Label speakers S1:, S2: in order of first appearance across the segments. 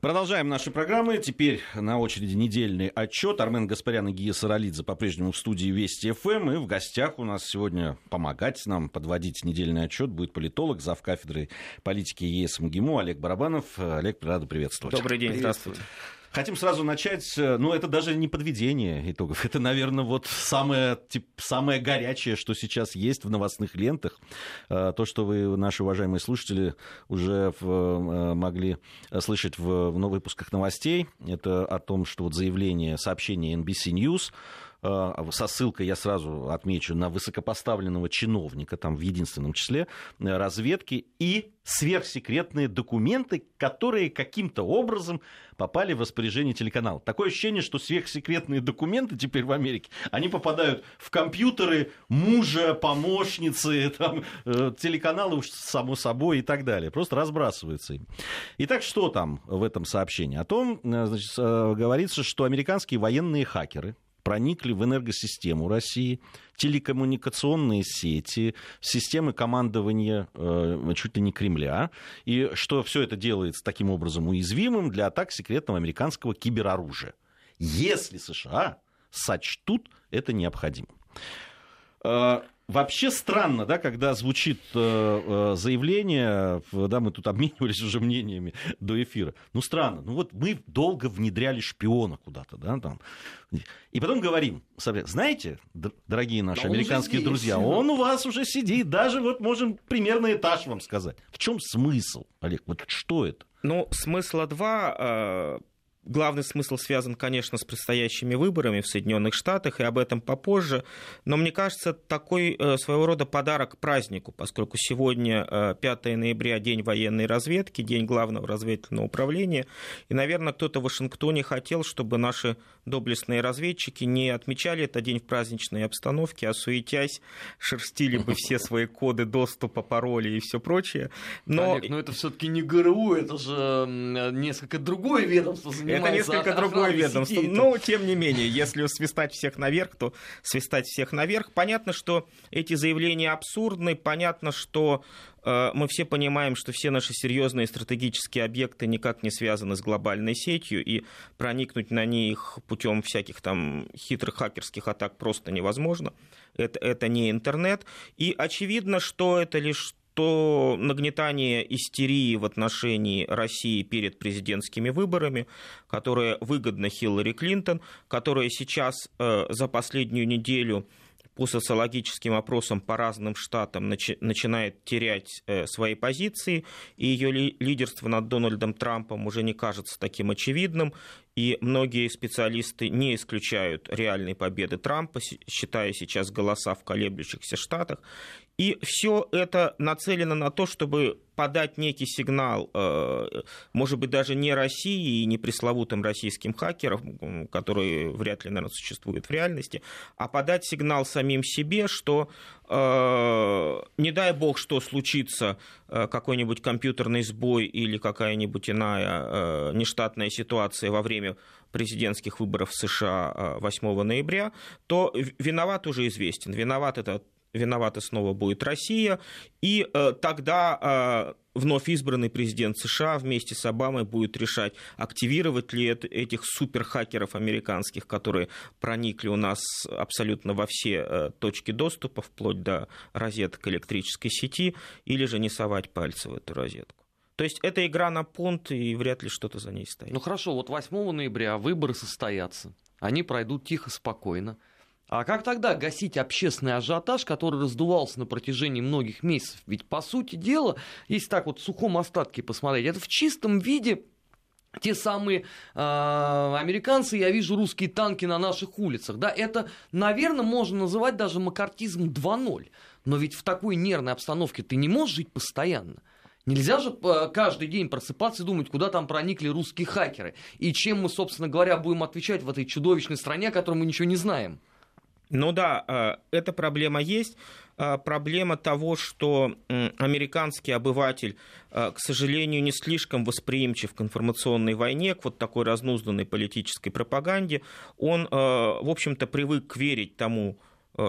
S1: Продолжаем наши программы. Теперь на очереди недельный отчет. Армен Гаспарян и Гия Саралидзе по-прежнему в студии Вести ФМ. И в гостях у нас сегодня помогать нам подводить недельный отчет будет политолог, зав. кафедры политики ЕС МГИМО Олег Барабанов. Олег, рада приветствовать.
S2: Добрый день, здравствуйте.
S1: Хотим сразу начать, э, ну, это даже не подведение итогов, это, наверное, вот самое, тип, самое горячее, что сейчас есть в новостных лентах. Э, то, что вы, наши уважаемые слушатели, уже в, э, могли слышать в, в выпусках новостей, это о том, что вот заявление, сообщение NBC News со ссылкой, я сразу отмечу, на высокопоставленного чиновника, там в единственном числе, э, разведки и сверхсекретные документы, которые каким-то образом попали в распоряжение телеканала. Такое ощущение, что сверхсекретные документы теперь в Америке, они попадают в компьютеры мужа, помощницы, там, э, телеканалы уж само собой и так далее. Просто разбрасываются им. Итак, что там в этом сообщении? О том, значит, говорится, что американские военные хакеры, проникли в энергосистему России, телекоммуникационные сети, системы командования э, чуть ли не Кремля, и что все это делается таким образом уязвимым для атак секретного американского кибероружия. Если США сочтут это необходимым. Э, Вообще странно, да, когда звучит э, э, заявление, да, мы тут обменивались уже мнениями до эфира. Ну, странно. Ну, вот мы долго внедряли шпиона куда-то, да, там. И потом говорим, знаете, дорогие наши да американские друзья, он у вас уже сидит, даже вот можем примерно этаж вам сказать. В чем смысл, Олег? Вот что это?
S2: Ну, смысла два Главный смысл связан, конечно, с предстоящими выборами в Соединенных Штатах, и об этом попозже. Но мне кажется, такой э, своего рода подарок празднику, поскольку сегодня 5 э, ноября день военной разведки, день главного разведывательного управления. И, наверное, кто-то в Вашингтоне хотел, чтобы наши доблестные разведчики не отмечали этот день в праздничной обстановке, а суетясь, шерстили бы все свои коды доступа, пароли и все прочее.
S3: Но... Олег, но это все-таки не ГРУ, это же несколько другое ведомство
S2: это несколько другое ведомство. Но, тем не менее, если свистать всех наверх, то свистать всех наверх. Понятно, что эти заявления абсурдны, понятно, что э, мы все понимаем, что все наши серьезные стратегические объекты никак не связаны с глобальной сетью, и проникнуть на них путем всяких там хитрых хакерских атак просто невозможно. Это, это не интернет. И очевидно, что это лишь то нагнетание истерии в отношении России перед президентскими выборами, которое выгодно Хиллари Клинтон, которая сейчас э, за последнюю неделю по социологическим опросам по разным штатам начи- начинает терять э, свои позиции, и ее ли- лидерство над Дональдом Трампом уже не кажется таким очевидным, и многие специалисты не исключают реальной победы Трампа, считая сейчас голоса в колеблющихся штатах. И все это нацелено на то, чтобы подать некий сигнал, э, может быть, даже не России и не пресловутым российским хакерам, которые вряд ли, наверное, существуют в реальности, а подать сигнал самим себе, что э, не дай бог, что случится э, какой-нибудь компьютерный сбой или какая-нибудь иная нештатная ситуация во время президентских выборов в США 8 ноября, то виноват уже известен. Виноват это виновата снова будет Россия, и э, тогда э, вновь избранный президент США вместе с Обамой будет решать, активировать ли этих суперхакеров американских, которые проникли у нас абсолютно во все э, точки доступа, вплоть до розеток электрической сети, или же не совать пальцы в эту розетку. То есть это игра на понт, и вряд ли что-то за ней стоит.
S3: Ну хорошо, вот 8 ноября выборы состоятся. Они пройдут тихо, спокойно. А как тогда гасить общественный ажиотаж, который раздувался на протяжении многих месяцев? Ведь, по сути дела, если так вот в сухом остатке посмотреть, это в чистом виде те самые э, американцы, я вижу русские танки на наших улицах. Да, это, наверное, можно называть даже макартизм 2.0. Но ведь в такой нервной обстановке ты не можешь жить постоянно. Нельзя же э, каждый день просыпаться и думать, куда там проникли русские хакеры. И чем мы, собственно говоря, будем отвечать в этой чудовищной стране, о которой мы ничего не знаем.
S2: Ну да, э, эта проблема есть. Э, проблема того, что американский обыватель, э, к сожалению, не слишком восприимчив к информационной войне, к вот такой разнузданной политической пропаганде. Он, в общем-то, привык верить тому,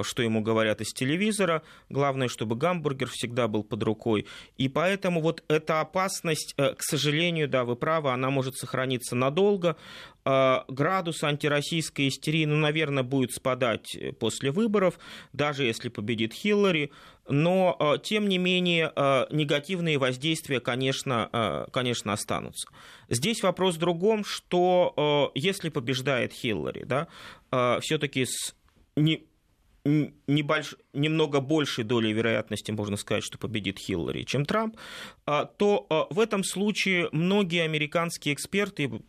S2: что ему говорят из телевизора. Главное, чтобы гамбургер всегда был под рукой. И поэтому вот эта опасность, э, к сожалению, да, вы правы, она может сохраниться надолго. Градус антироссийской истерии, ну, наверное, будет спадать после выборов, даже если победит Хиллари. Но, тем не менее, негативные воздействия, конечно, конечно останутся. Здесь вопрос в другом, что если побеждает Хиллари, да, все-таки с не, небольш... немного большей долей вероятности можно сказать, что победит Хиллари, чем Трамп, а, то а, в этом случае многие американские эксперты,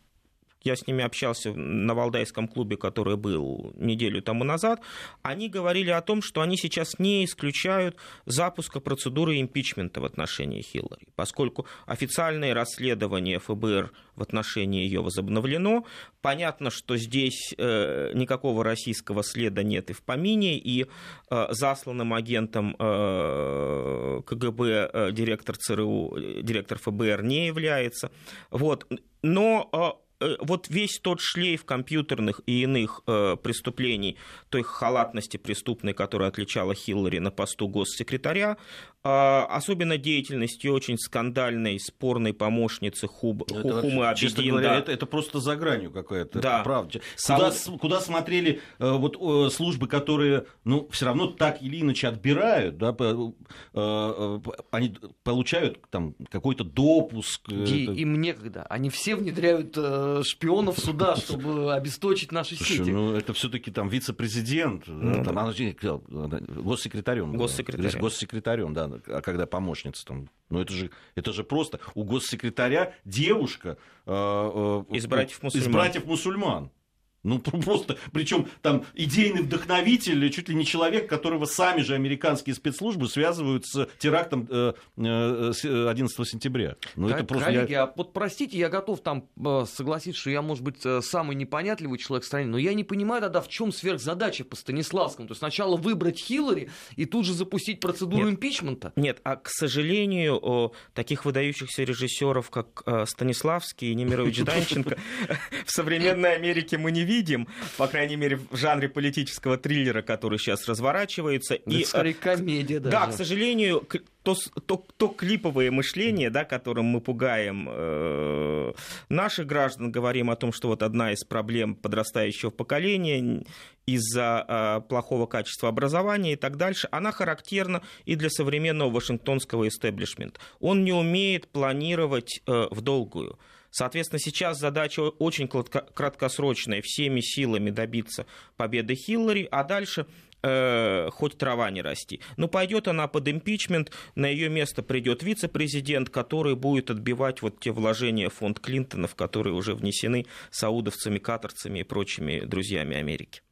S2: я с ними общался на Валдайском клубе, который был неделю тому назад, они говорили о том, что они сейчас не исключают запуска процедуры импичмента в отношении Хиллари, поскольку официальное расследование ФБР в отношении ее возобновлено. Понятно, что здесь э, никакого российского следа нет и в помине, и э, засланным агентом э, КГБ э, директор ЦРУ, э, директор ФБР не является. Вот. Но э, вот весь тот шлейф компьютерных и иных э, преступлений, той халатности преступной, которая отличала Хиллари на посту госсекретаря, особенно деятельностью очень скандальной, спорной помощницы Хуб,
S1: это Хухумы вообще, Абедин. Честно говоря, да. это, это просто за гранью какая-то. Да. Правда. Куда, Сам... куда смотрели э, вот, службы, которые ну, все равно так или иначе отбирают, да, э, они получают там какой-то допуск.
S3: И, это... Им некогда. Они все внедряют шпионов сюда, чтобы обесточить наши Слушай, сети.
S1: Ну, это все-таки там вице-президент, ну, да, там, госсекретарем. Госсекретарем. Госсекретарем, да а когда помощница там. Ну это же, это же просто у госсекретаря девушка
S2: э, э, из братьев мусульман.
S1: Из братьев мусульман. Ну, просто, причем там идейный вдохновитель, чуть ли не человек, которого сами же американские спецслужбы связывают с терактом 11 э, э, сентября.
S3: Ну, это просто коллеги, я... а вот простите, я готов там э, согласиться, что я, может быть, самый непонятливый человек в стране, но я не понимаю тогда, в чем сверхзадача по Станиславскому. То есть сначала выбрать Хиллари и тут же запустить процедуру нет, импичмента?
S2: Нет, а, к сожалению, таких выдающихся режиссеров, как Станиславский и Немирович Данченко, в современной Америке мы не видим, по крайней мере, в жанре политического триллера, который сейчас разворачивается.
S3: Это и, скорее комедия даже.
S2: Да, к сожалению, то, то, то клиповое мышление, да, которым мы пугаем э, наших граждан, говорим о том, что вот одна из проблем подрастающего поколения из-за э, плохого качества образования и так дальше, она характерна и для современного вашингтонского истеблишмента. Он не умеет планировать э, в долгую. Соответственно, сейчас задача очень краткосрочная, всеми силами добиться победы Хиллари, а дальше э, хоть трава не расти. Но пойдет она под импичмент, на ее место придет вице-президент, который будет отбивать вот те вложения фонд Клинтонов, которые уже внесены саудовцами, катарцами и прочими друзьями Америки.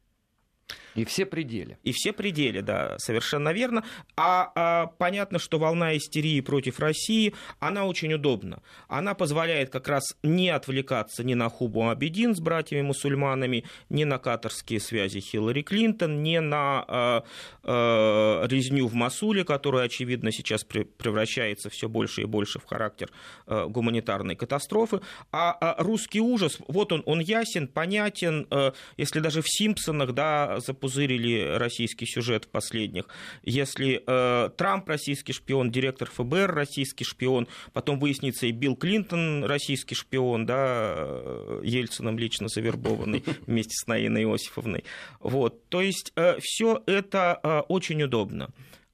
S3: И все пределы.
S2: И все пределы, да, совершенно верно. А, а понятно, что волна истерии против России, она очень удобна. Она позволяет как раз не отвлекаться ни на Хубу Абедин с братьями-мусульманами, ни на катарские связи Хиллари Клинтон, ни на а, а, резню в Масуле, которая, очевидно, сейчас превращается все больше и больше в характер а, гуманитарной катастрофы. А, а русский ужас, вот он, он ясен, понятен, а, если даже в «Симпсонах», да, запустили запузырили российский сюжет в последних. Если э, Трамп российский шпион, директор ФБР российский шпион, потом выяснится и Билл Клинтон российский шпион, да, э, Ельцином лично завербованный вместе с Наиной Иосифовной. Вот. То есть э, все это э, очень удобно.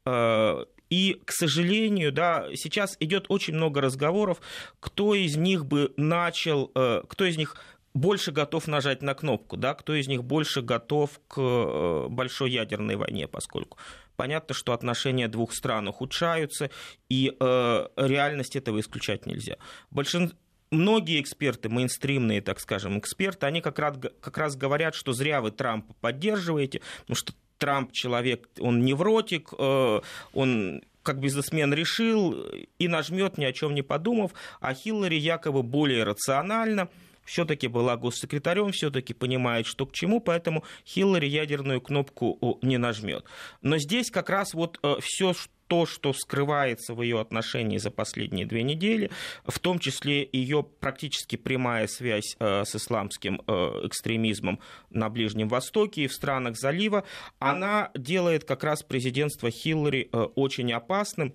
S2: Э, и, к сожалению, да, сейчас идет очень много разговоров, кто из них бы начал, э, кто из них больше готов нажать на кнопку, да, кто из них больше готов к э, большой ядерной войне, поскольку понятно, что отношения двух стран ухудшаются, и э, реальность этого исключать нельзя. Большинство многие эксперты, мейнстримные, так скажем, эксперты, они как раз, как раз говорят, что зря вы Трампа поддерживаете, потому что Трамп человек, он невротик, э, он как бизнесмен решил и нажмет, ни о чем не подумав, а Хиллари якобы более рационально, все-таки была госсекретарем, все-таки понимает, что к чему, поэтому Хиллари ядерную кнопку не нажмет. Но здесь как раз вот э, все, то, что скрывается в ее отношении за последние две недели, в том числе ее практически прямая связь э, с исламским э, экстремизмом на Ближнем Востоке и в странах залива, она делает как раз президентство Хиллари э, очень опасным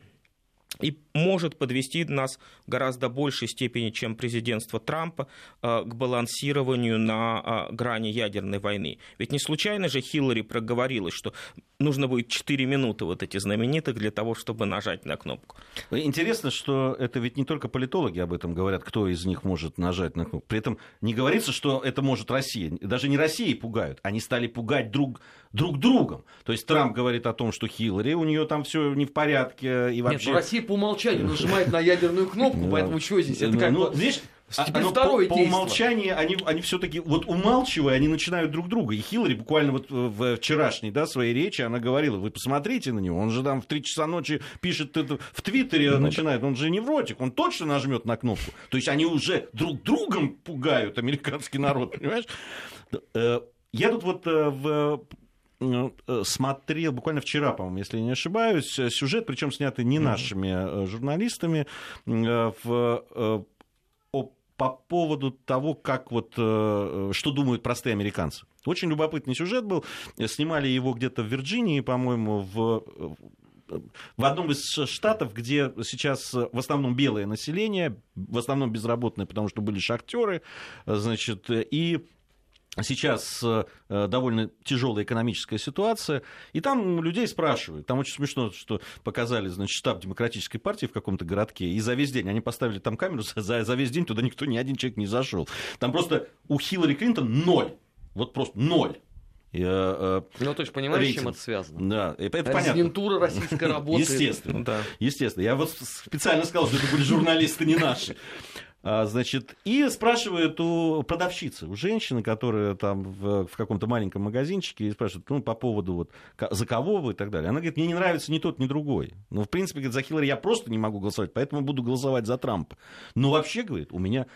S2: и может подвести нас в гораздо большей степени, чем президентство Трампа, э, к балансированию на э, грани ядерной войны. Ведь не случайно же Хиллари проговорилась, что нужно будет 4 минуты вот эти знаменитых для того, чтобы нажать на кнопку.
S1: Интересно, что это ведь не только политологи об этом говорят, кто из них может нажать на кнопку. При этом не говорится, что это может Россия. Даже не Россия пугают, они стали пугать друг, друг другом. То есть Трамп говорит о том, что Хиллари, у нее там все не в порядке. И вообще...
S3: Нет, ну Россия по умолчанию нажимает на ядерную кнопку, поэтому что здесь? Это как
S1: ну, видишь, Теперь а, второе по, по умолчанию они, они все-таки, вот умалчивая, они начинают друг друга. И Хиллари буквально вот в вчерашней да, своей речи, она говорила, вы посмотрите на него, он же там в 3 часа ночи пишет это в Твиттере, ну, начинает, он же невротик, он точно нажмет на кнопку. То есть они уже друг другом пугают американский народ, понимаешь? Э, я тут вот э, в ну, э, смотрел буквально вчера, по-моему, если я не ошибаюсь, сюжет, причем снятый не нашими журналистами, в по поводу того, как вот, э, что думают простые американцы. Очень любопытный сюжет был. Снимали его где-то в Вирджинии, по-моему, в в одном из штатов, где сейчас в основном белое население, в основном безработное, потому что были шахтеры, значит, и сейчас э, довольно тяжелая экономическая ситуация, и там людей спрашивают, там очень смешно, что показали, значит, штаб демократической партии в каком-то городке, и за весь день, они поставили там камеру, за, за весь день туда никто, ни один человек не зашел. Там просто у Хиллари Клинтон ноль, вот просто ноль.
S3: И, э, ну, то есть понимаешь, рейтинг. чем это связано?
S1: Да, это
S3: Резидентура понятно. российской работы.
S1: Естественно, да. Естественно. Я вот специально сказал, что это были журналисты не наши. А, значит, и спрашивает у продавщицы, у женщины, которая там в, в каком-то маленьком магазинчике, и спрашивает, ну, по поводу вот, за кого вы и так далее. Она говорит, мне не нравится ни тот, ни другой. Ну, в принципе, говорит, за Хиллари я просто не могу голосовать, поэтому буду голосовать за Трампа. Но вообще, говорит, у меня,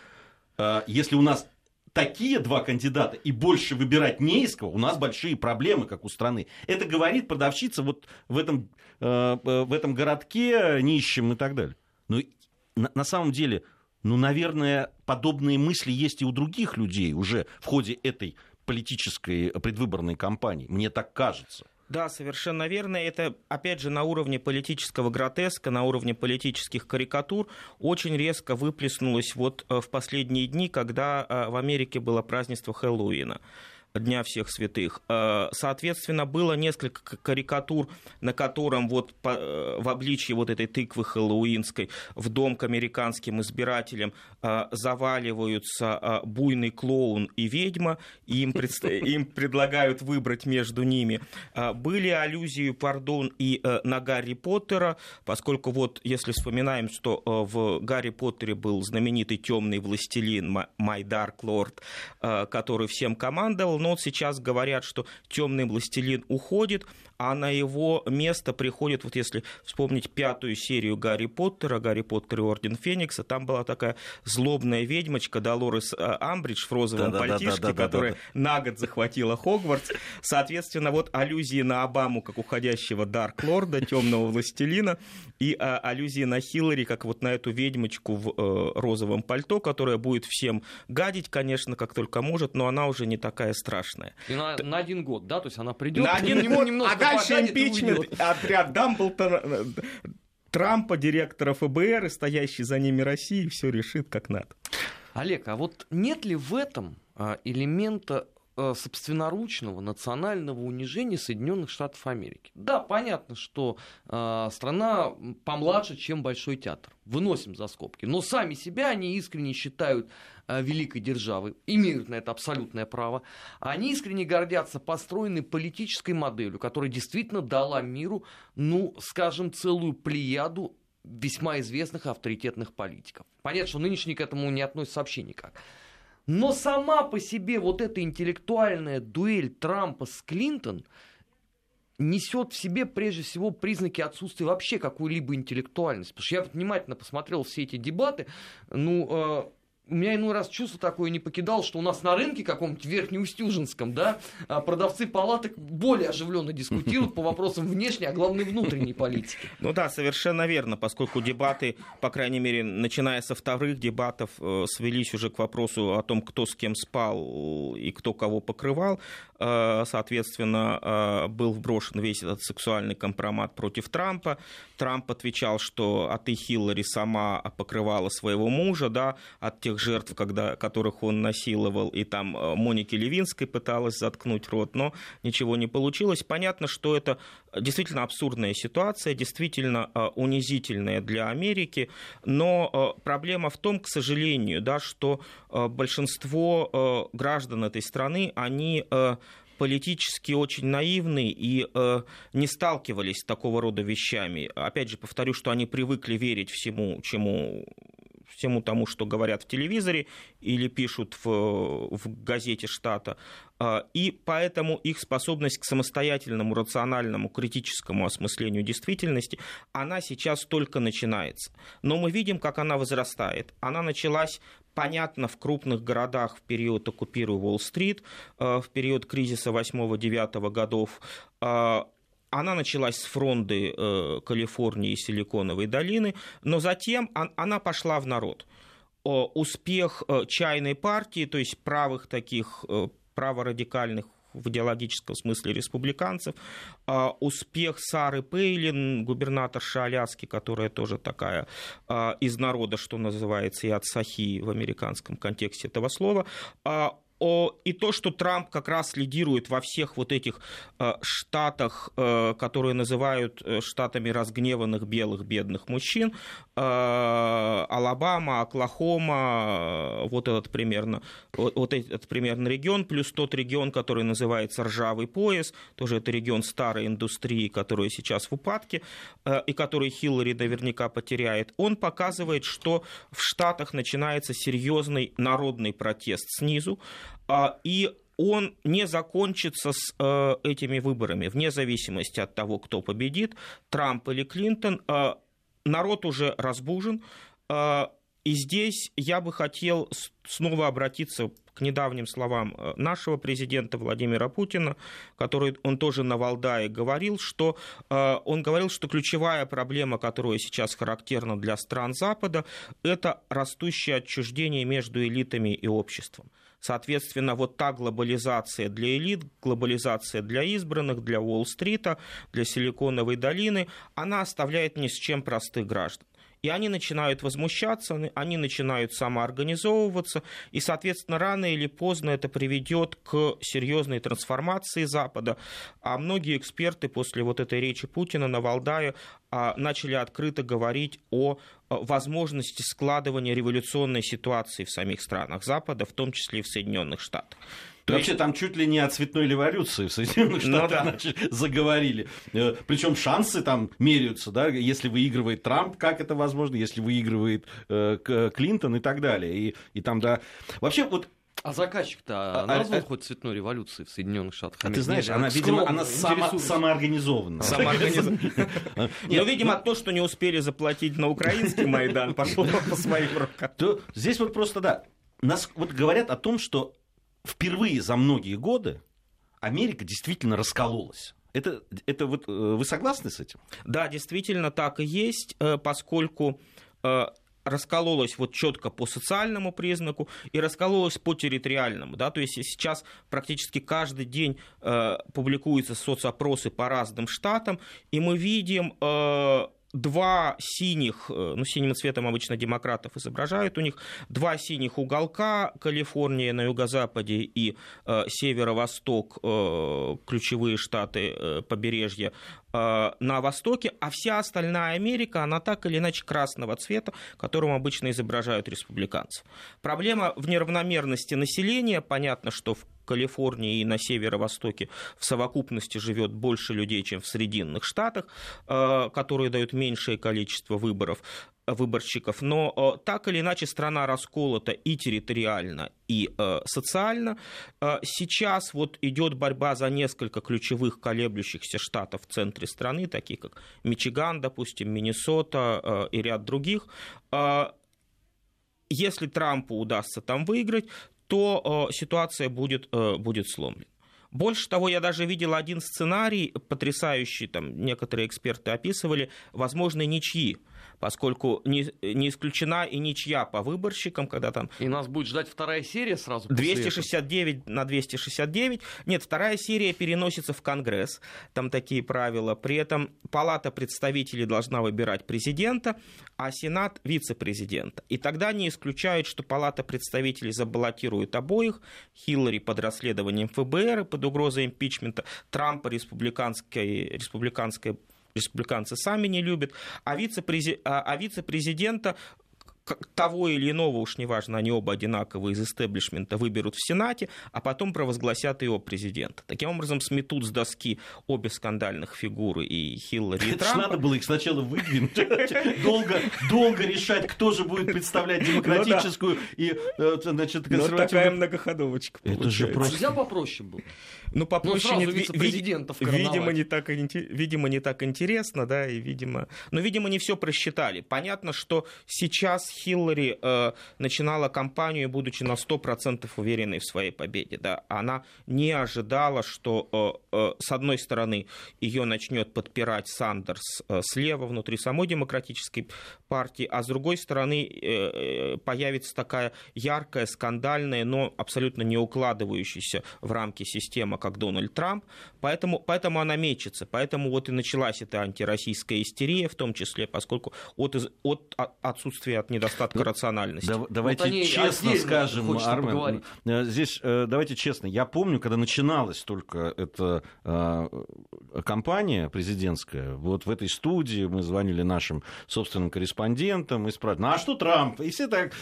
S1: а, если у нас такие два кандидата и больше выбирать не из кого, у нас большие проблемы, как у страны. Это говорит продавщица вот в этом, а, в этом городке нищим и так далее. Но на, на самом деле ну, наверное, подобные мысли есть и у других людей уже в ходе этой политической предвыборной кампании. Мне так кажется.
S2: Да, совершенно верно. Это, опять же, на уровне политического гротеска, на уровне политических карикатур очень резко выплеснулось вот э, в последние дни, когда э, в Америке было празднество Хэллоуина. Дня всех святых. Э, соответственно, было несколько карикатур, на котором вот э, в обличье вот этой тыквы хэллоуинской в дом к американским избирателям э, заваливаются буйный клоун и ведьма, и им, предст... им предлагают выбрать между ними. Были аллюзии, пардон, и на Гарри Поттера, поскольку вот, если вспоминаем, что в Гарри Поттере был знаменитый темный властелин Dark Lord, который всем командовал, но вот сейчас говорят, что темный властелин уходит, а на его место приходит, вот если вспомнить пятую серию Гарри Поттера, Гарри Поттер и Орден Феникса, там была такая злобная ведьмочка Долорес э, Амбридж в розовом да, пальтишке, да, да, да, которая да, да. на год захватила Хогвартс. Соответственно, вот аллюзии на Обаму, как уходящего Дарк Лорда, темного властелина, и а, аллюзии на Хиллари, как вот на эту ведьмочку в э, розовом пальто, которая будет всем гадить, конечно, как только может, но она уже не такая страшная.
S3: И на, на один год, да? То есть она придет,
S2: на один год, немножко дальше импичмент, отряд Дамблтона, Трампа, директора ФБР и стоящий за ними России все решит как надо.
S3: Олег, а вот нет ли в этом а, элемента Э, собственноручного национального унижения Соединенных Штатов Америки. Да, понятно, что э, страна помладше, чем Большой театр. Выносим за скобки. Но сами себя они искренне считают э, великой державой, имеют на это абсолютное право. Они искренне гордятся построенной политической моделью, которая действительно дала миру, ну, скажем, целую плеяду весьма известных авторитетных политиков. Понятно, что нынешний к этому не относится вообще никак. Но сама по себе вот эта интеллектуальная дуэль Трампа с Клинтон несет в себе прежде всего признаки отсутствия вообще какой-либо интеллектуальности. Потому что я внимательно посмотрел все эти дебаты. Ну, э, у меня иной раз чувство такое не покидал, что у нас на рынке каком-нибудь Верхнеустюжинском, да, а, продавцы палаток более оживленно дискутируют по вопросам внешней, а главное внутренней политики.
S2: Ну да, совершенно верно, поскольку дебаты, по крайней мере, начиная со вторых дебатов, э, свелись уже к вопросу о том, кто с кем спал и кто кого покрывал. Э, соответственно, э, был вброшен весь этот сексуальный компромат против Трампа. Трамп отвечал, что а ты, Хиллари, сама покрывала своего мужа, да, от тех жертв, когда, которых он насиловал, и там э, Моники Левинской пыталась заткнуть рот, но ничего не получилось. Понятно, что это действительно абсурдная ситуация, действительно унизительная для Америки, но проблема в том, к сожалению, да, что большинство граждан этой страны, они политически очень наивны и э, не сталкивались с такого рода вещами. Опять же, повторю, что они привыкли верить всему, чему всему тому, что говорят в телевизоре или пишут в, в газете штата. А, и поэтому их способность к самостоятельному, рациональному, критическому осмыслению действительности, она сейчас только начинается. Но мы видим, как она возрастает. Она началась понятно, в крупных городах в период оккупируя Уолл-стрит, а, в период кризиса 8-9 годов, а, она началась с фронды э, Калифорнии и Силиконовой долины, но затем она пошла в народ. Успех э, чайной партии, то есть правых таких э, праворадикальных в идеологическом смысле республиканцев. Успех Сары Пейлин, губернаторша Аляски, которая тоже такая из народа, что называется, и от Сахи в американском контексте этого слова и то, что Трамп как раз лидирует во всех вот этих э, штатах, э, которые называют э, штатами разгневанных белых бедных мужчин, Алабама, Оклахома, вот этот примерно, вот этот примерно регион, плюс тот регион, который называется Ржавый пояс, тоже это регион старой индустрии, который сейчас в упадке, и который Хиллари наверняка потеряет, он показывает, что в Штатах начинается серьезный народный протест снизу, и он не закончится с э, этими выборами, вне зависимости от того, кто победит, Трамп или Клинтон. Э, народ уже разбужен. Э, и здесь я бы хотел снова обратиться к недавним словам нашего президента Владимира Путина, который он тоже на Валдае говорил, что он говорил, что ключевая проблема, которая сейчас характерна для стран Запада, это растущее отчуждение между элитами и обществом. Соответственно, вот та глобализация для элит, глобализация для избранных, для Уолл-стрита, для Силиконовой долины, она оставляет ни с чем простых граждан. И они начинают возмущаться, они начинают самоорганизовываться, и, соответственно, рано или поздно это приведет к серьезной трансформации Запада. А многие эксперты после вот этой речи Путина на Валдае а, начали открыто говорить о возможности складывания революционной ситуации в самих странах Запада, в том числе и в Соединенных Штатах.
S1: То Вообще есть... там чуть ли не о цветной революции в Соединенных ну Штатах ну, да. заговорили. Э, Причем шансы там меряются, да, если выигрывает Трамп, как это возможно, если выигрывает э, Клинтон и так далее. И, и там, да. Вообще, вот
S3: а заказчик-то а, назван а, хоть цветной революции в Соединенных Штатах?
S1: А ты знаешь, она, видимо, она само, самоорганизована.
S2: Ну, видимо, то, что не успели заплатить на украинский Майдан, пошло по своим рукам.
S1: Здесь вот просто, да, нас вот говорят о том, что впервые за многие годы Америка действительно раскололась. Это, это вот, э, вы согласны с этим?
S2: Да, действительно так и есть, э, поскольку э, раскололась вот четко по социальному признаку и раскололась по территориальному. Да? То есть сейчас практически каждый день публикуются соцопросы по разным штатам, и мы видим два синих, э, ну, синим цветом обычно демократов изображают у них, два синих уголка, Калифорния на юго-западе и э, северо-восток, э, ключевые штаты э, побережья э, на востоке, а вся остальная Америка, она так или иначе красного цвета, которым обычно изображают республиканцев. Проблема в неравномерности населения, понятно, что в Калифорнии и на северо-востоке в совокупности живет больше людей, чем в Срединных Штатах, э, которые дают меньшее количество выборов выборщиков, но э, так или иначе страна расколота и территориально, и э, социально. Сейчас вот идет борьба за несколько ключевых колеблющихся штатов в центре страны, таких как Мичиган, допустим, Миннесота и ряд других. если Трампу удастся там выиграть, то ситуация будет, будет сломлена. Больше того, я даже видел один сценарий потрясающий, там некоторые эксперты описывали, возможной ничьи поскольку не, не исключена и ничья по выборщикам, когда там...
S3: И нас будет ждать вторая серия сразу
S2: 269 этого. на 269. Нет, вторая серия переносится в Конгресс, там такие правила. При этом Палата представителей должна выбирать президента, а Сенат – вице-президента. И тогда не исключают, что Палата представителей забаллотирует обоих, Хиллари под расследованием ФБР и под угрозой импичмента, Трампа республиканской, республиканской республиканцы сами не любят, а, вице-президента, а вице-президента того или иного, уж неважно, они оба одинаковые из истеблишмента, выберут в Сенате, а потом провозгласят его президента. Таким образом, сметут с доски обе скандальных фигуры и Хиллари, и Трампа.
S1: надо было их сначала выдвинуть. Долго, долго решать, кто же будет представлять ну демократическую и,
S2: э, значит, консервативную. Вот такая многоходовочка
S3: Это же просто... Нельзя попроще было?
S2: Ну, попроще ну, не, вице-президентов видимо, не так, видимо, не так интересно, да, и, видимо... Но, видимо, не все просчитали. Понятно, что сейчас Хиллари э, начинала кампанию, будучи на 100% уверенной в своей победе. Да. Она не ожидала, что, э, э, с одной стороны, ее начнет подпирать Сандерс э, слева, внутри самой демократической партии, а с другой стороны, э, э появится такая яркая, скандальная, но абсолютно не укладывающаяся в рамки система, как Дональд Трамп. Поэтому, поэтому она мечется. Поэтому вот и началась эта антироссийская истерия, в том числе, поскольку от, от отсутствия от недостатка недостатка да, рациональности. Да,
S1: давайте вот честно скажем, Армен, э, здесь э, давайте честно. Я помню, когда начиналась только эта э, кампания президентская, вот в этой студии мы звонили нашим собственным корреспондентам и спрашивали, ну а что Трамп? И все так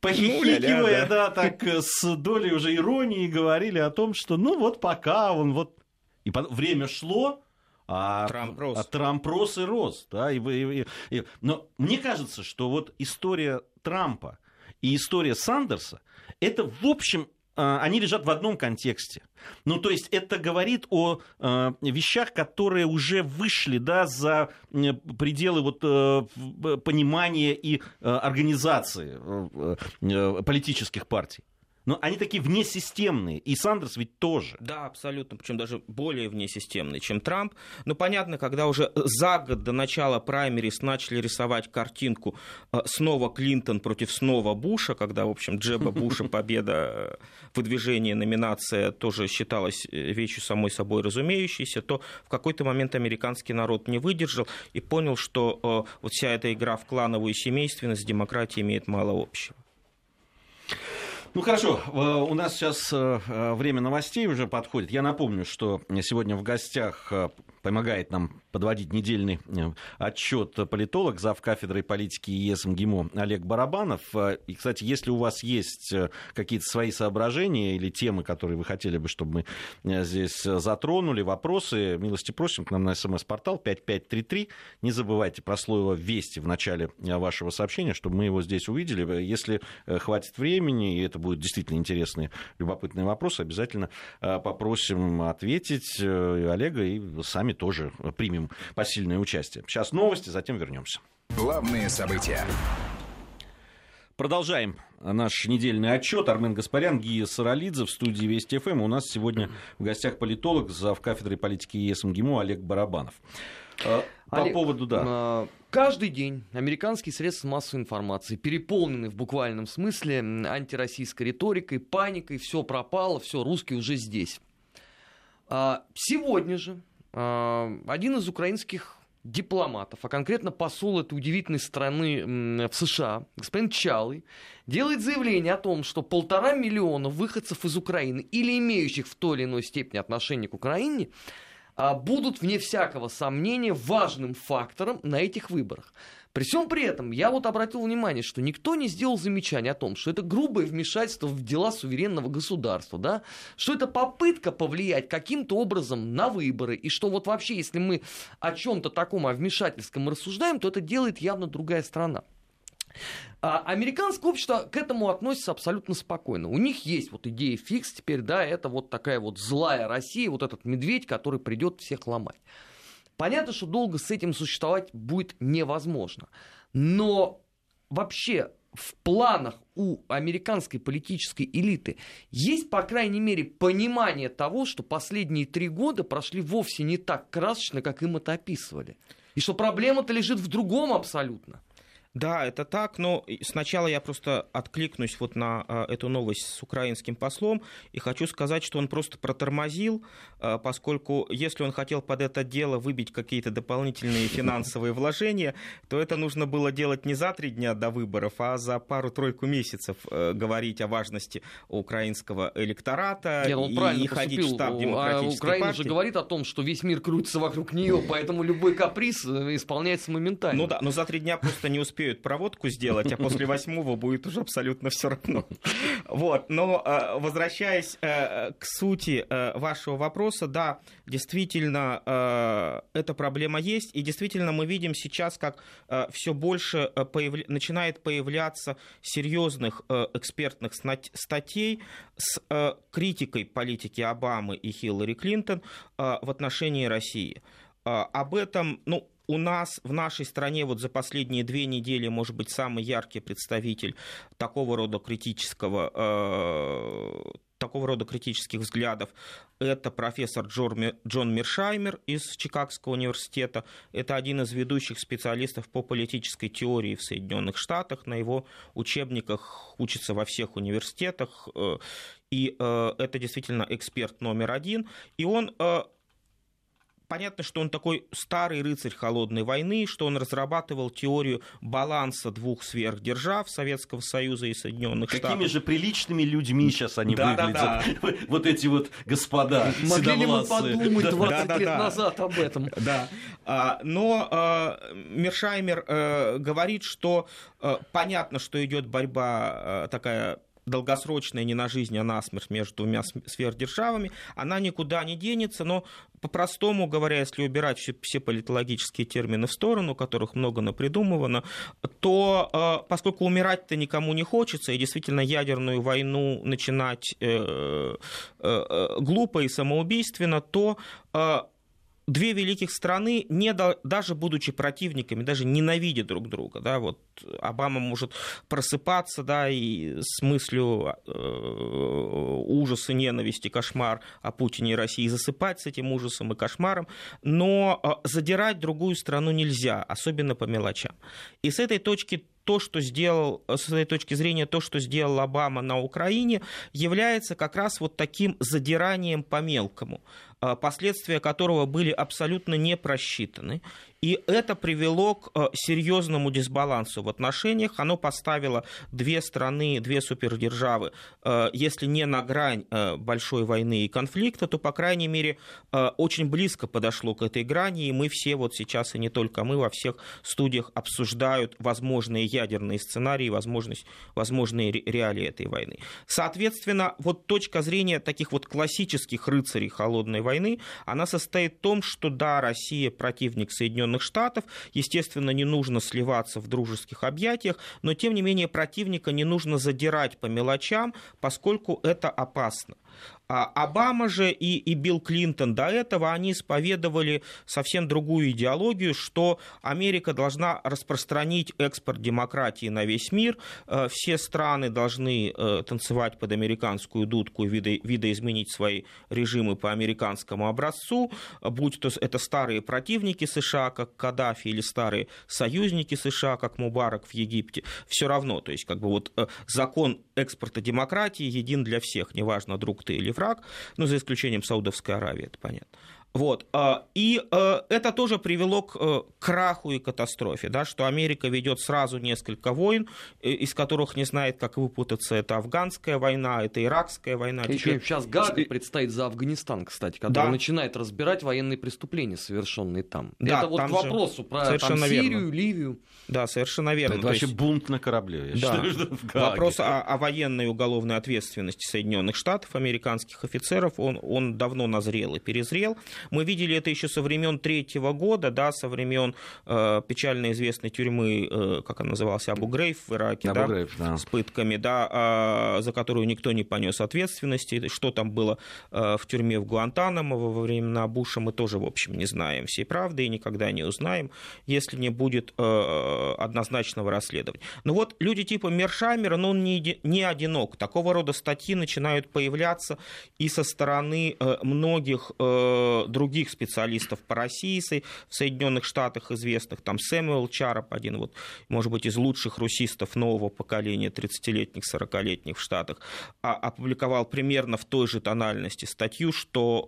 S1: похихикивая, да, так с долей уже иронии говорили о том, что ну вот пока он вот... И время шло, а Трамп рос. А Трамп рос и рос. Да, и, и, и, но мне кажется, что вот история Трампа и история Сандерса, это, в общем, а, они лежат в одном контексте. Ну, то есть это говорит о э, вещах, которые уже вышли да, за пределы вот, э, понимания и э, организации э, э, политических партий. Но они такие внесистемные, и Сандерс ведь тоже.
S2: Да, абсолютно, причем даже более внесистемные, чем Трамп. Но понятно, когда уже за год до начала праймерис начали рисовать картинку э, снова Клинтон против снова Буша, когда, в общем, Джеба Буша победа, э, выдвижение, номинация тоже считалась э, вещью самой собой разумеющейся, то в какой-то момент американский народ не выдержал и понял, что вот вся эта игра в клановую семейственность с демократией имеет мало общего.
S1: Ну хорошо, э, у нас сейчас э, э, время новостей уже подходит. Я напомню, что сегодня в гостях помогает нам подводить недельный отчет политолог, зав. кафедрой политики ЕС МГИМО Олег Барабанов. И, кстати, если у вас есть какие-то свои соображения или темы, которые вы хотели бы, чтобы мы здесь затронули, вопросы, милости просим к нам на смс-портал 5533. Не забывайте про слово «Вести» в начале вашего сообщения, чтобы мы его здесь увидели. Если хватит времени, и это будут действительно интересные, любопытные вопросы, обязательно э, попросим ответить э, Олега и сами тоже примем посильное участие. Сейчас новости, затем вернемся.
S4: Главные события.
S1: Продолжаем наш недельный отчет. Армен Гаспарян, Гия Саралидзе в студии Вести ФМ. У нас сегодня в гостях политолог, зав. кафедрой политики ЕС МГИМО Олег Барабанов.
S3: Э, по Олег, поводу, да. Каждый день американские средства массовой информации переполнены в буквальном смысле антироссийской риторикой, паникой, все пропало, все, русские уже здесь. А, сегодня же а, один из украинских дипломатов, а конкретно посол этой удивительной страны в США, господин Чалый, делает заявление о том, что полтора миллиона выходцев из Украины или имеющих в той или иной степени отношение к Украине – а, будут, вне всякого сомнения, важным фактором на этих выборах. При всем при этом я вот обратил внимание, что никто не сделал замечание о том, что это грубое вмешательство в дела суверенного государства, да? что это попытка повлиять каким-то образом на выборы, и что вот вообще, если мы о чем-то таком, о вмешательском рассуждаем, то это делает явно другая страна. А американское общество к этому относится абсолютно спокойно. У них есть вот идея фикс теперь, да, это вот такая вот злая Россия, вот этот медведь, который придет всех ломать. Понятно, что долго с этим существовать будет невозможно. Но вообще в планах у американской политической элиты есть, по крайней мере, понимание того, что последние три года прошли вовсе не так красочно, как им это описывали. И что проблема-то лежит в другом абсолютно.
S2: Да, это так, но сначала я просто откликнусь вот на а, эту новость с украинским послом и хочу сказать, что он просто протормозил, поскольку если он хотел под это дело выбить какие-то дополнительные финансовые вложения, то это нужно было делать не за три дня до выборов, а за пару-тройку месяцев э, говорить о важности украинского электората
S3: Нет, он и, и ходить в штаб демократической а Украина партии. же говорит о том, что весь мир крутится вокруг нее, поэтому любой каприз э, исполняется моментально.
S2: Ну да, но за три дня просто не успеют проводку сделать, а после восьмого будет уже абсолютно все равно. Вот. Но э, возвращаясь э, к сути вашего вопроса, да, действительно, эта проблема есть, и действительно мы видим сейчас, как все больше появля... начинает появляться серьезных экспертных статей с критикой политики Обамы и Хиллари Клинтон в отношении России. Об этом, ну, у нас в нашей стране вот за последние две недели, может быть, самый яркий представитель такого рода критического э, такого рода критических взглядов. Это профессор Джон Миршаймер из Чикагского университета. Это один из ведущих специалистов по политической теории в Соединенных Штатах. На его учебниках учится во всех университетах. Э, и э, это действительно эксперт номер один. И он э, понятно, что он такой старый рыцарь холодной войны, что он разрабатывал теорию баланса двух сверхдержав Советского Союза и Соединенных
S1: Какими
S2: Штатов.
S1: Какими же приличными людьми сейчас они да, выглядят, да, да. вот эти вот господа
S3: Могли ли мы подумать 20 да, лет да, назад об этом?
S2: Да, а, но а, Мершаймер а, говорит, что понятно, что идет борьба такая долгосрочная, не на жизнь, а на смерть между двумя сверхдержавами, она никуда не денется, но по-простому говоря, если убирать все, политологические термины в сторону, которых много напридумывано, то э, поскольку умирать-то никому не хочется, и действительно ядерную войну начинать э, э, глупо и самоубийственно, то две великих страны, не до, даже будучи противниками, даже ненавидя друг друга, да, вот Обама может просыпаться, да, и с мыслью э, ужаса, ненависти, кошмар о Путине и России, засыпать с этим ужасом и кошмаром, но э, задирать другую страну нельзя, особенно по мелочам. И с этой точки то, что сделал, с этой точки зрения, то, что сделал Обама на Украине, является как раз вот таким задиранием по мелкому. Э, последствия которого были абсолютно не просчитаны. И это привело к э, серьезному дисбалансу в отношениях. Оно поставило две страны, две супердержавы, э, если не на грань большой войны и конфликта, то, по крайней мере, очень близко подошло к этой грани. И мы все вот сейчас, и не только мы, во всех студиях обсуждают возможные ядерные сценарии, возможность, возможные реалии этой войны. Соответственно, вот точка зрения таких вот классических рыцарей холодной войны, войны, она состоит в том, что да, Россия противник Соединенных Штатов, естественно, не нужно сливаться в дружеских объятиях, но тем не менее противника не нужно задирать по мелочам, поскольку это опасно. А Обама же и, и Билл Клинтон до этого, они исповедовали совсем другую идеологию, что Америка должна распространить экспорт демократии на весь мир, э, все страны должны э, танцевать под американскую дудку и видоизменить свои режимы по американскому образцу, будь то это старые противники США, как Каддафи, или старые союзники США, как Мубарак в Египте, все равно, то есть как бы вот э, закон экспорта демократии един для всех, неважно, друг ты или враг, ну, за исключением Саудовской Аравии, это понятно. Вот. А, и а, это тоже привело к э, краху и катастрофе, да, что Америка ведет сразу несколько войн, э, из которых не знает, как выпутаться. Это афганская война, это иракская война.
S3: Еще Теперь... сейчас Гага предстоит за Афганистан, кстати, который да. начинает разбирать военные преступления, совершенные там. Да, это вот к вопросу про там, Сирию, верно. Ливию.
S2: Да, совершенно верно.
S1: Это вообще есть... бунт на корабле.
S2: да. Вопрос о, о военной уголовной ответственности Соединенных Штатов, американских офицеров, он, он давно назрел и перезрел. Мы видели это еще со времен третьего года, да, со времен э, печально известной тюрьмы, э, как она называлась, Абу Грейф в Ираке, Абу да, Грейф, да, с пытками, да, э, за которую никто не понес ответственности. Что там было э, в тюрьме в Гуантанамо во времена Буша, мы тоже, в общем, не знаем всей правды и никогда не узнаем, если не будет э, однозначного расследования. Но вот люди типа Мершамера, ну, он не, не одинок. Такого рода статьи начинают появляться и со стороны э, многих э, других специалистов по России, в Соединенных Штатах известных, там Сэмюэл Чарап, один вот, может быть, из лучших русистов нового поколения, 30-летних, 40-летних в Штатах, а, опубликовал примерно в той же тональности статью, что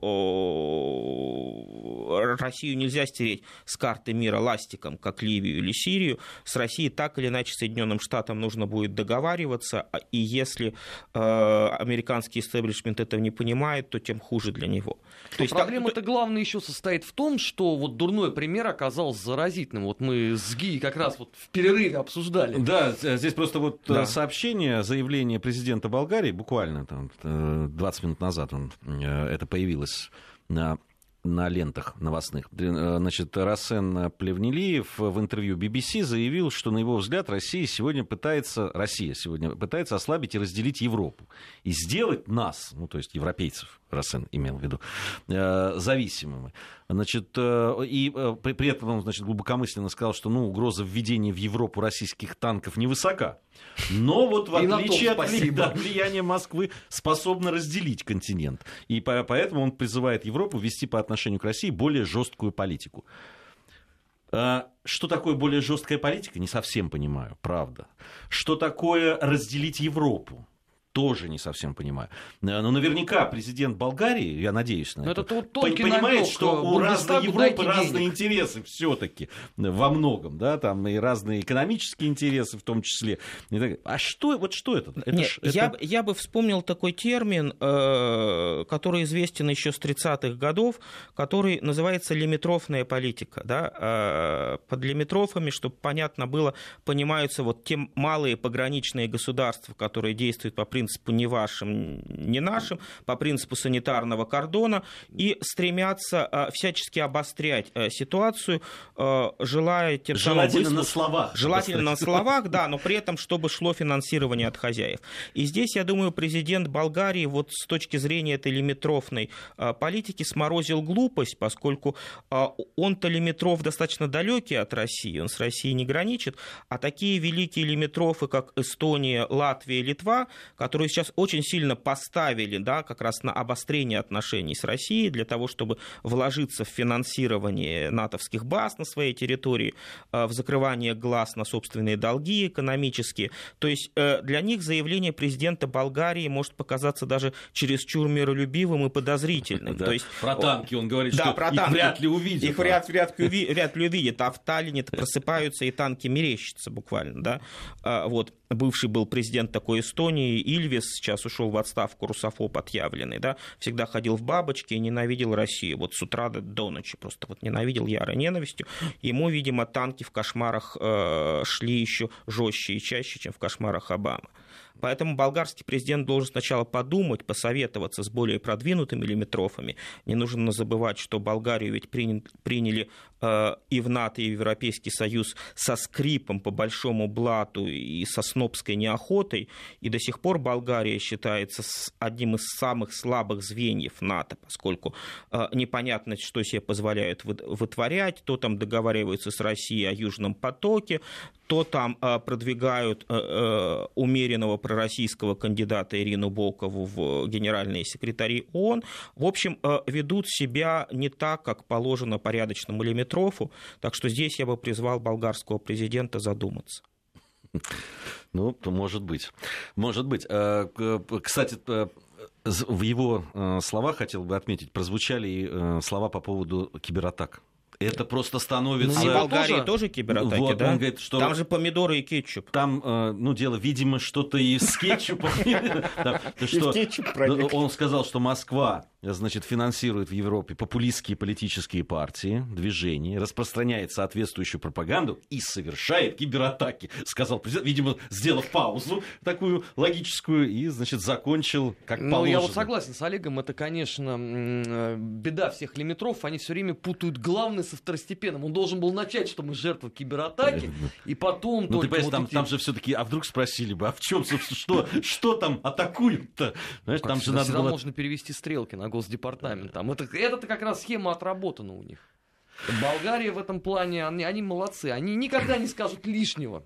S2: Россию нельзя стереть с карты мира ластиком, как Ливию или Сирию. С Россией так или иначе Соединенным Штатам нужно будет договариваться, а, и если э, американский истеблишмент этого не понимает, то тем хуже для него.
S3: То есть, проблема-то так... главная еще состоит в том, что вот дурной пример оказался заразительным. Вот мы с Ги как раз вот в перерыве обсуждали.
S1: Да, здесь просто вот э, да. сообщение, заявление президента Болгарии, буквально там 20 минут назад он, э, это появилось на на лентах новостных. Э, значит, Рассен Плевнелиев в интервью BBC заявил, что, на его взгляд, Россия сегодня пытается, Россия сегодня пытается ослабить и разделить Европу. И сделать нас, ну, то есть европейцев, Рассен имел в виду, э, зависимыми. Значит, э, и при, при этом он значит, глубокомысленно сказал, что ну, угроза введения в Европу российских танков невысока. Но вот в отличие от да, влияния Москвы способна разделить континент. И поэтому он призывает Европу вести по отношению к России более жесткую политику. А, что такое более жесткая политика, не совсем понимаю, правда. Что такое разделить Европу? Тоже не совсем понимаю. Э, но наверняка президент Болгарии, я надеюсь на Но это, это понимает, что у разной Европы разные интересы все-таки во многом, да, там и разные экономические интересы в том числе. А что, вот что это? это,
S2: Нет, это... Я, я бы вспомнил такой термин, э, который известен еще с 30-х годов, который называется лимитрофная политика. Да? Э, под лимитрофами, чтобы понятно было, понимаются вот те малые пограничные государства, которые действуют по принципу принципу ни вашим, ни нашим, по принципу санитарного кордона, и стремятся э, всячески обострять э, ситуацию, э, желая тем
S1: Желательно на словах.
S2: Желательно на словах, да, но при этом, чтобы шло финансирование от хозяев. И здесь, я думаю, президент Болгарии вот с точки зрения этой лимитрофной политики сморозил глупость, поскольку он-то лимитров достаточно далекий от России, он с Россией не граничит, а такие великие лимитрофы, как Эстония, Латвия, Литва, которые которые сейчас очень сильно поставили да, как раз на обострение отношений с Россией для того, чтобы вложиться в финансирование натовских баз на своей территории, э, в закрывание глаз на собственные долги экономические. То есть э, для них заявление президента Болгарии может показаться даже чересчур миролюбивым и подозрительным.
S1: Да.
S2: То есть,
S1: про танки он говорит, да, что про их танки. вряд ли увидят.
S2: Их вряд, вряд, вряд ли увидят, а в Таллине просыпаются и танки мерещатся буквально. Да? А, вот бывший был президент такой Эстонии, Ильвис, сейчас ушел в отставку, русофоб отъявленный, да, всегда ходил в бабочке и ненавидел Россию, вот с утра до ночи просто вот ненавидел ярой ненавистью. Ему, видимо, танки в кошмарах э, шли еще жестче и чаще, чем в кошмарах Обамы. Поэтому болгарский президент должен сначала подумать, посоветоваться с более продвинутыми лимитрофами. Не нужно забывать, что Болгарию ведь приняли э, и в НАТО, и в Европейский Союз со скрипом по большому блату и со снобской неохотой. И до сих пор Болгария считается одним из самых слабых звеньев НАТО, поскольку э, непонятно, что себе позволяют вытворять, то там договариваются с Россией о Южном потоке, то там э, продвигают умеренного пророссийского кандидата Ирину Болкову в генеральные секретари ООН, в общем, э, ведут себя не так, как положено порядочному лимитрофу. Так что здесь я бы призвал болгарского президента задуматься.
S1: Ну, то может быть. Может быть. Э, кстати, э, в его словах, хотел бы отметить, прозвучали слова по поводу кибератак это просто становится...
S2: Ну, в Болгарии тоже, тоже кибератаки, вот, да?
S1: Он говорит, что...
S2: Там же помидоры и кетчуп.
S1: Там, э, ну, дело, видимо, что-то и с кетчупом. Он сказал, что Москва значит, финансирует в Европе популистские политические партии, движения, распространяет соответствующую пропаганду и совершает кибератаки, сказал президент, видимо, сделав паузу такую логическую и, значит, закончил как ну, положено.
S3: я вот согласен с Олегом, это, конечно, э, беда всех лимитров, они все время путают главное со второстепенным. Он должен был начать, что мы жертва кибератаки, и потом
S1: ну, только... Ты вот там, эти... там же все-таки, а вдруг спросили бы, а в чем, собственно, что, что там атакуют-то?
S3: Знаешь, там же надо было... можно перевести стрелки на Госдепартаментом. Это, это как раз схема отработана у них. Болгария в этом плане, они, они молодцы. Они никогда не скажут лишнего.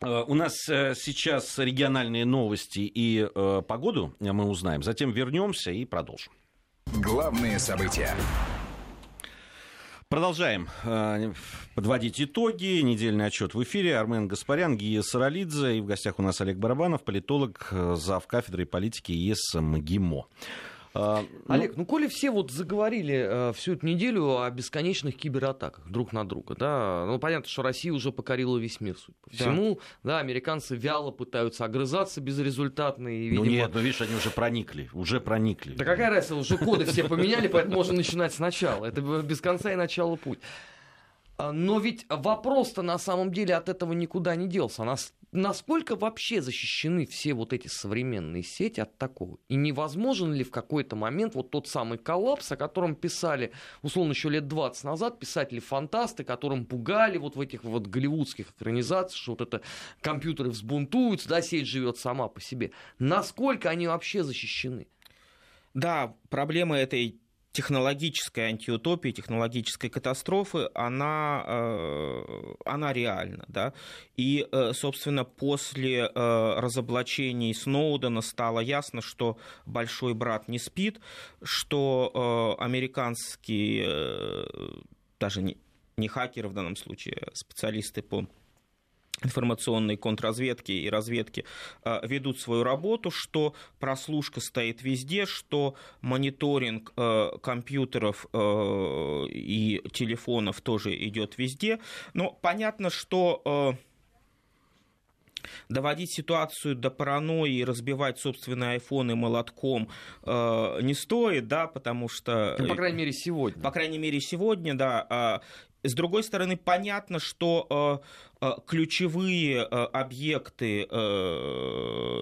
S1: Э, у нас э, сейчас региональные новости и э, погоду мы узнаем. Затем вернемся и продолжим.
S4: Главные события.
S1: Продолжаем э, подводить итоги. Недельный отчет в эфире. Армен Гаспарян, Гия Саралидзе. И в гостях у нас Олег Барабанов, политолог, зав. кафедры политики ЕС МГИМО.
S3: А, ну, Олег, ну коли все вот заговорили э, всю эту неделю о бесконечных кибератаках друг на друга, да, ну понятно, что Россия уже покорила весь мир, судя по всему, да, да американцы вяло пытаются огрызаться безрезультатно. И,
S1: ну, видимо... Ну нет, ну видишь, они уже проникли, уже проникли.
S3: Да какая разница, уже коды все поменяли, поэтому можно начинать сначала, это без конца и начала путь. А, но ведь вопрос-то на самом деле от этого никуда не делся. Нас, насколько вообще защищены все вот эти современные сети от такого? И невозможен ли в какой-то момент вот тот самый коллапс, о котором писали, условно, еще лет 20 назад писатели-фантасты, которым пугали вот в этих вот голливудских экранизациях, что вот это компьютеры взбунтуются, да, сеть живет сама по себе. Насколько они вообще защищены?
S2: Да, проблема этой технологической антиутопии, технологической катастрофы, она, э, она реальна. Да? И, э, собственно, после э, разоблачений Сноудена стало ясно, что большой брат не спит, что американские, даже не, не хакеры в данном случае, а специалисты по информационной контрразведки и разведки э, ведут свою работу, что прослушка стоит везде, что мониторинг э, компьютеров э, и телефонов тоже идет везде. Но понятно, что доводить ситуацию до паранойи и разбивать собственные айфоны молотком э, не стоит, да, потому что...
S3: Ну, по крайней мере, сегодня.
S2: По крайней мере, сегодня, да. С другой стороны, понятно, что э, ключевые э, объекты,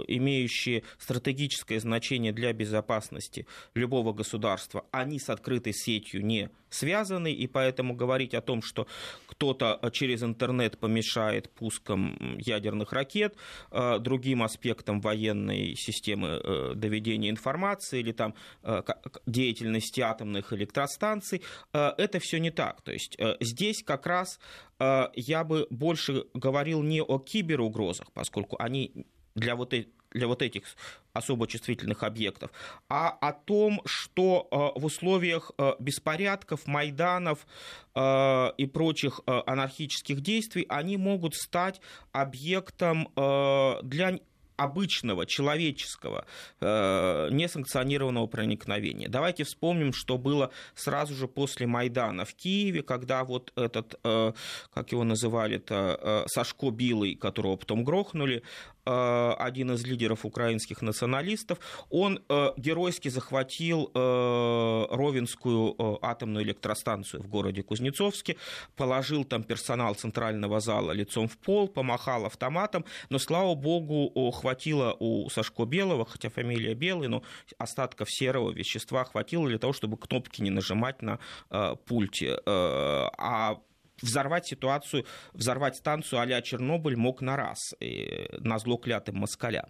S2: имеющие стратегическое значение для безопасности любого государства, они с открытой сетью не связаны, и поэтому говорить о том, что кто-то через интернет помешает пускам ядерных ракет, другим аспектам военной системы доведения информации или там деятельности атомных электростанций, это все не так. То есть здесь как раз э, я бы больше говорил не о киберугрозах, поскольку они для вот, для вот этих особо чувствительных объектов, а о том, что э, в условиях э, беспорядков, майданов и прочих анархических действий они могут стать объектом для обычного, человеческого, э, несанкционированного проникновения. Давайте вспомним, что было сразу же после Майдана в Киеве, когда вот этот, э, как его называли-то, э, Сашко Билый, которого потом грохнули, Э, один из лидеров украинских националистов, он э, геройски захватил э, Ровенскую атомную электростанцию в городе Кузнецовске, положил там персонал центрального зала лицом в пол, помахал автоматом, но, слава богу, хватило у Сашко Белого, хотя фамилия Белый, но остатков серого вещества хватило для того, чтобы кнопки не нажимать на пульте. А взорвать ситуацию, взорвать станцию а Чернобыль мог на раз, на зло клятым москалям.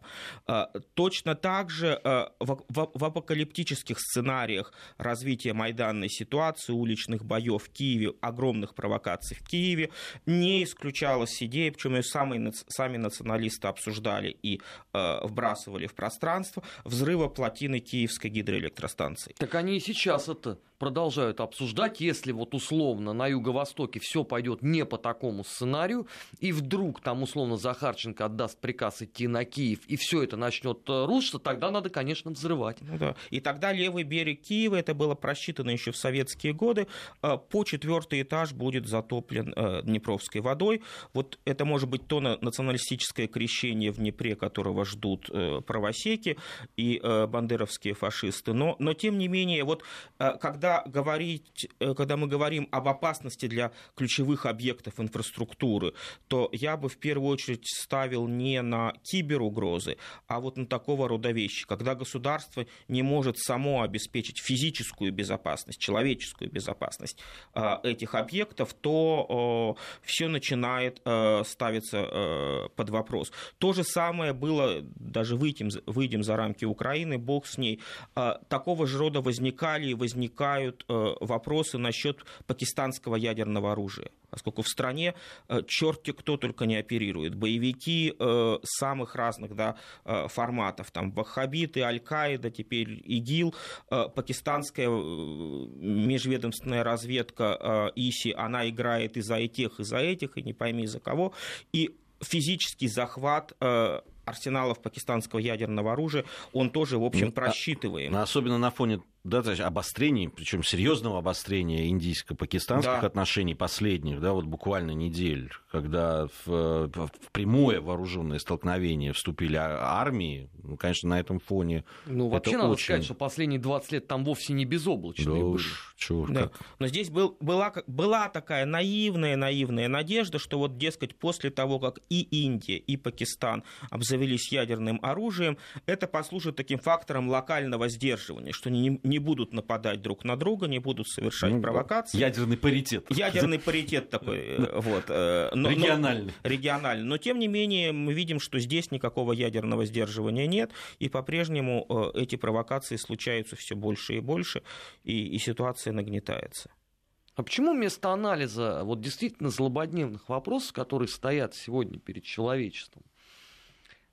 S2: А, точно так же а, в апокалиптических сценариях развития майданной ситуации, уличных боев в Киеве, огромных провокаций в Киеве, не исключалась идея, причем ее сами, сами националисты обсуждали и вбрасывали в пространство, взрыва плотины Киевской гидроэлектростанции.
S3: Так они и сейчас это продолжают обсуждать, если вот условно на Юго-Востоке все пойдет не по такому сценарию, и вдруг там условно Захарченко отдаст приказ идти на Киев, и все это начнет э, рушиться, тогда надо, конечно, взрывать.
S2: Ну, да. И тогда левый берег Киева, это было просчитано еще в советские годы, э, по четвертый этаж будет затоплен э, Днепровской водой. Вот это может быть то националистическое крещение в Днепре, которого ждут правосеки и бандеровские фашисты. Но, но тем не менее, вот когда, говорить, когда мы говорим об опасности для ключевых объектов инфраструктуры, то я бы в первую очередь ставил не на киберугрозы, а вот на такого рода вещи, когда государство не может само обеспечить физическую безопасность, человеческую безопасность э, этих объектов, то все начинает э, ставиться э, под вопрос. То же самое было, даже выйдем, выйдем за рамки Украины, бог с ней, такого же рода возникали и возникают вопросы насчет пакистанского ядерного оружия поскольку в стране э, черти кто только не оперирует. Боевики э, самых разных да, э, форматов, там ваххабиты, Аль-Каида, теперь ИГИЛ, пакистанская межведомственная разведка ИСИ, она играет и за этих, и за этих, и не пойми за кого. И физический захват арсеналов пакистанского ядерного оружия, он тоже, в общем, ну, а просчитываем.
S1: Особенно на фоне да, то есть обострений, причем серьезного обострения индийско-пакистанских да. отношений последних, да, вот буквально недель, когда в, в прямое вооруженное столкновение вступили армии, ну, конечно, на этом фоне.
S3: Ну, вообще надо очень... сказать, что последние 20 лет там вовсе не безоблачные да были. Уж,
S2: чего, да. Но здесь был, была, была такая наивная, наивная надежда, что вот, дескать, после того, как и Индия, и Пакистан обзавелись ядерным оружием, это послужит таким фактором локального сдерживания, что не не будут нападать друг на друга, не будут совершать ну, провокации.
S1: Ядерный паритет.
S2: Ядерный паритет такой. Э, вот,
S1: э, но, региональный.
S2: Но, региональный. Но тем не менее мы видим, что здесь никакого ядерного сдерживания нет, и по-прежнему э, эти провокации случаются все больше и больше, и, и ситуация нагнетается.
S3: А почему вместо анализа вот действительно злободневных вопросов, которые стоят сегодня перед человечеством,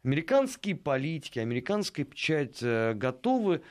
S3: американские политики, американская печать готовы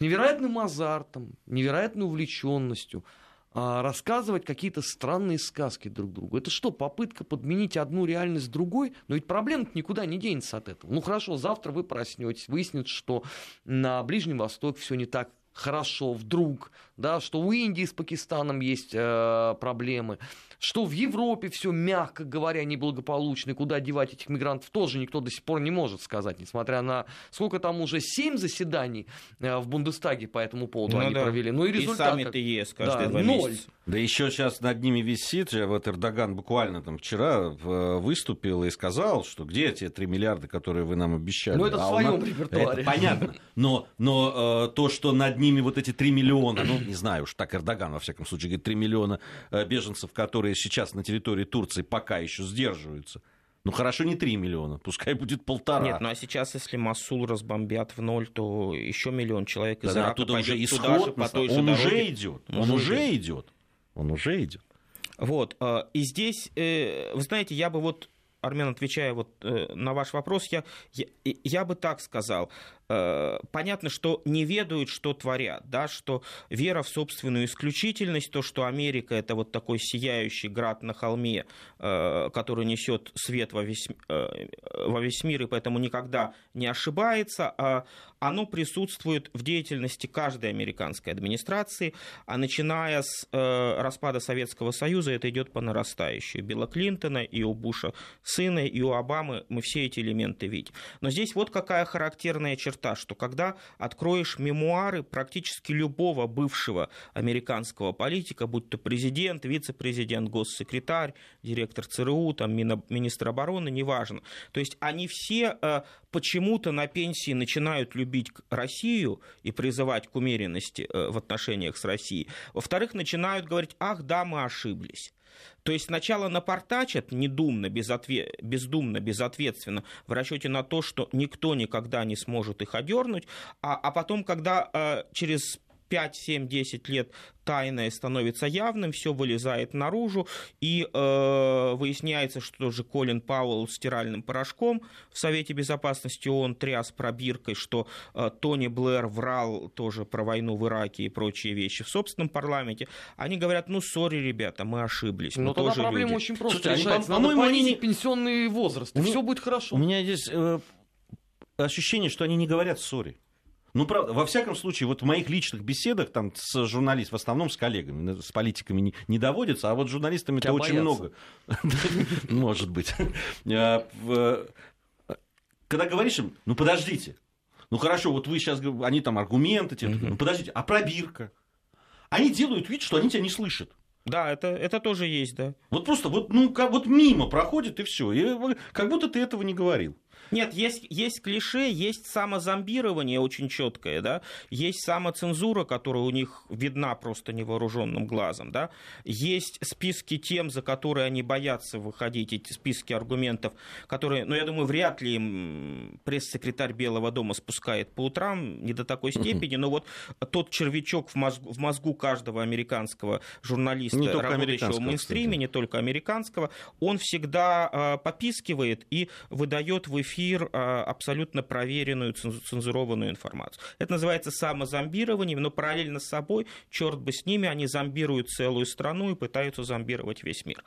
S3: невероятным азартом, невероятной увлеченностью а, рассказывать какие-то странные сказки друг другу. Это что, попытка подменить одну реальность другой? Но ведь проблема никуда не денется от этого. Ну хорошо, завтра вы проснетесь, выяснится, что на Ближнем Востоке все не так хорошо вдруг, да, что у Индии с Пакистаном есть э, проблемы, что в Европе все, мягко говоря, неблагополучно, и куда девать этих мигрантов тоже никто до сих пор не может сказать, несмотря на сколько там уже семь заседаний э, в Бундестаге по этому поводу ну, они да. провели. Ну и результат. И
S2: саммит ЕС каждые
S3: да,
S2: два
S3: ноль.
S2: месяца.
S1: Да еще сейчас над ними висит же, вот Эрдоган буквально там вчера выступил и сказал, что где те 3 миллиарда, которые вы нам обещали.
S3: Ну это а в своем нас... репертуаре.
S1: Это понятно, но, но э, то, что над ними вот эти 3 миллиона, ну не знаю уж, так Эрдоган во всяком случае говорит, 3 миллиона э, беженцев, которые сейчас на территории Турции пока еще сдерживаются, ну хорошо, не 3 миллиона, пускай будет полтора.
S2: Нет, ну а сейчас, если Масул разбомбят в ноль, то еще миллион человек из
S1: да, Ирака оттуда уже исход, же, по той он уже идет, он уже идет. Он уже идет.
S2: Вот. Э, и здесь, э, вы знаете, я бы вот Армен, отвечая вот э, на ваш вопрос, я, я, я бы так сказал. Э, понятно, что не ведают, что творят, да, что вера в собственную исключительность, то, что Америка это вот такой сияющий град на холме, э, который несет свет во весь, э, во весь мир и поэтому никогда не ошибается, а оно присутствует в деятельности каждой американской администрации, а начиная с распада Советского Союза это идет по нарастающей. Билла Клинтона и у Буша сына, и у Обамы мы все эти элементы видим. Но здесь вот какая характерная черта черта, что когда откроешь мемуары практически любого бывшего американского политика, будь то президент, вице-президент, госсекретарь, директор ЦРУ, там, министр обороны, неважно. То есть они все э, почему-то на пенсии начинают любить Россию и призывать к умеренности э, в отношениях с Россией. Во-вторых, начинают говорить, ах да, мы ошиблись. То есть сначала напортачат недумно, безотве... бездумно, безответственно, в расчете на то, что никто никогда не сможет их одернуть, а, а потом, когда э, через 5, 7, 10 лет тайное становится явным, все вылезает наружу, и э, выясняется, что тоже Колин Пауэлл стиральным порошком в Совете Безопасности ООН тряс пробиркой, что э, Тони Блэр врал тоже про войну в Ираке и прочие вещи в собственном парламенте. Они говорят, ну, сори, ребята, мы ошиблись.
S3: Но
S2: мы
S3: тогда
S2: тоже
S3: проблема
S2: люди.
S3: очень просто
S1: Слушайте,
S3: решается.
S1: они, по-моему, они не-
S3: пенсионный возраст, и
S1: У
S3: все будет хорошо.
S1: У меня здесь э, ощущение, что они не говорят ссоре. Ну, правда, во всяком случае, вот в моих личных беседах там с журналистами, в основном с коллегами, с политиками не, не доводится, а вот с журналистами это очень много. Может быть. А, Когда говоришь им, ну, подождите, ну, хорошо, вот вы сейчас, они там аргументы, ну, подождите, а пробирка? Они делают вид, что они тебя не слышат.
S2: Да, это, это тоже есть, да.
S1: Вот просто вот, ну, как, вот мимо проходит и все. И вы- как будто ты этого не говорил.
S2: Нет, есть, есть клише, есть самозомбирование очень четкое, да, есть самоцензура, которая у них видна просто невооруженным глазом, да, есть списки тем, за которые они боятся выходить, эти списки аргументов, которые, ну, я думаю, вряд ли им пресс-секретарь Белого дома спускает по утрам, не до такой степени, но вот тот червячок в мозгу, в мозгу каждого американского журналиста,
S1: Не
S2: работающего в мейнстриме,
S1: кстати.
S2: не только американского, он всегда э, попискивает и выдает в эфир э, абсолютно проверенную, ценз- цензурованную информацию. Это называется самозомбированием, но параллельно с собой, черт бы с ними, они зомбируют целую страну и пытаются зомбировать весь мир.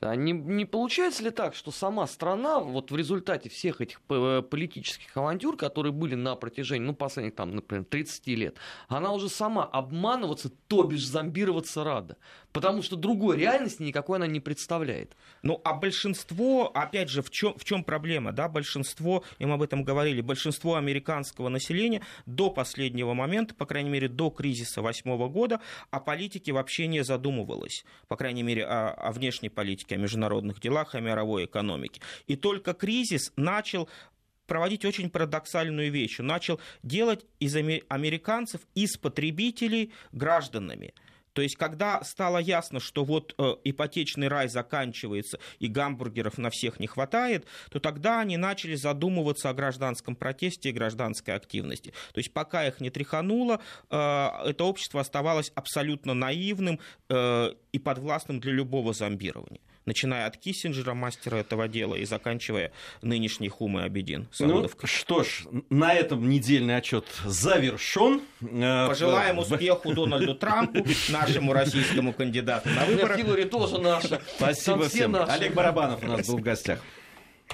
S3: А не, не получается ли так, что сама страна вот в результате всех этих п- политических авантюр, которые были на протяжении, ну, последних, там, например, 30 лет, она уже сама обманываться, то бишь зомбироваться рада? Потому что другой реальности никакой она не представляет.
S2: Ну, а большинство, опять же, в чем, в чем проблема? Да? Большинство, и мы об этом говорили, большинство американского населения до последнего момента, по крайней мере, до кризиса восьмого года, о политике вообще не задумывалось. По крайней мере, о, о внешней политике, о международных делах, о мировой экономике. И только кризис начал проводить очень парадоксальную вещь. Начал делать из аме- американцев, из потребителей гражданами. То есть, когда стало ясно, что вот э, ипотечный рай заканчивается и гамбургеров на всех не хватает, то тогда они начали задумываться о гражданском протесте и гражданской активности. То есть, пока их не тряхануло, э, это общество оставалось абсолютно наивным э, и подвластным для любого зомбирования. Начиная от Киссинджера, мастера этого дела, и заканчивая нынешней Хумой Абедин.
S1: Ну, что ж, на этом недельный отчет завершен. Э,
S2: Пожелаем успеху Дональду Трампу, нашему российскому кандидату на выборах.
S3: Хиллари тоже наша.
S1: Спасибо всем. Олег Барабанов у нас был в гостях.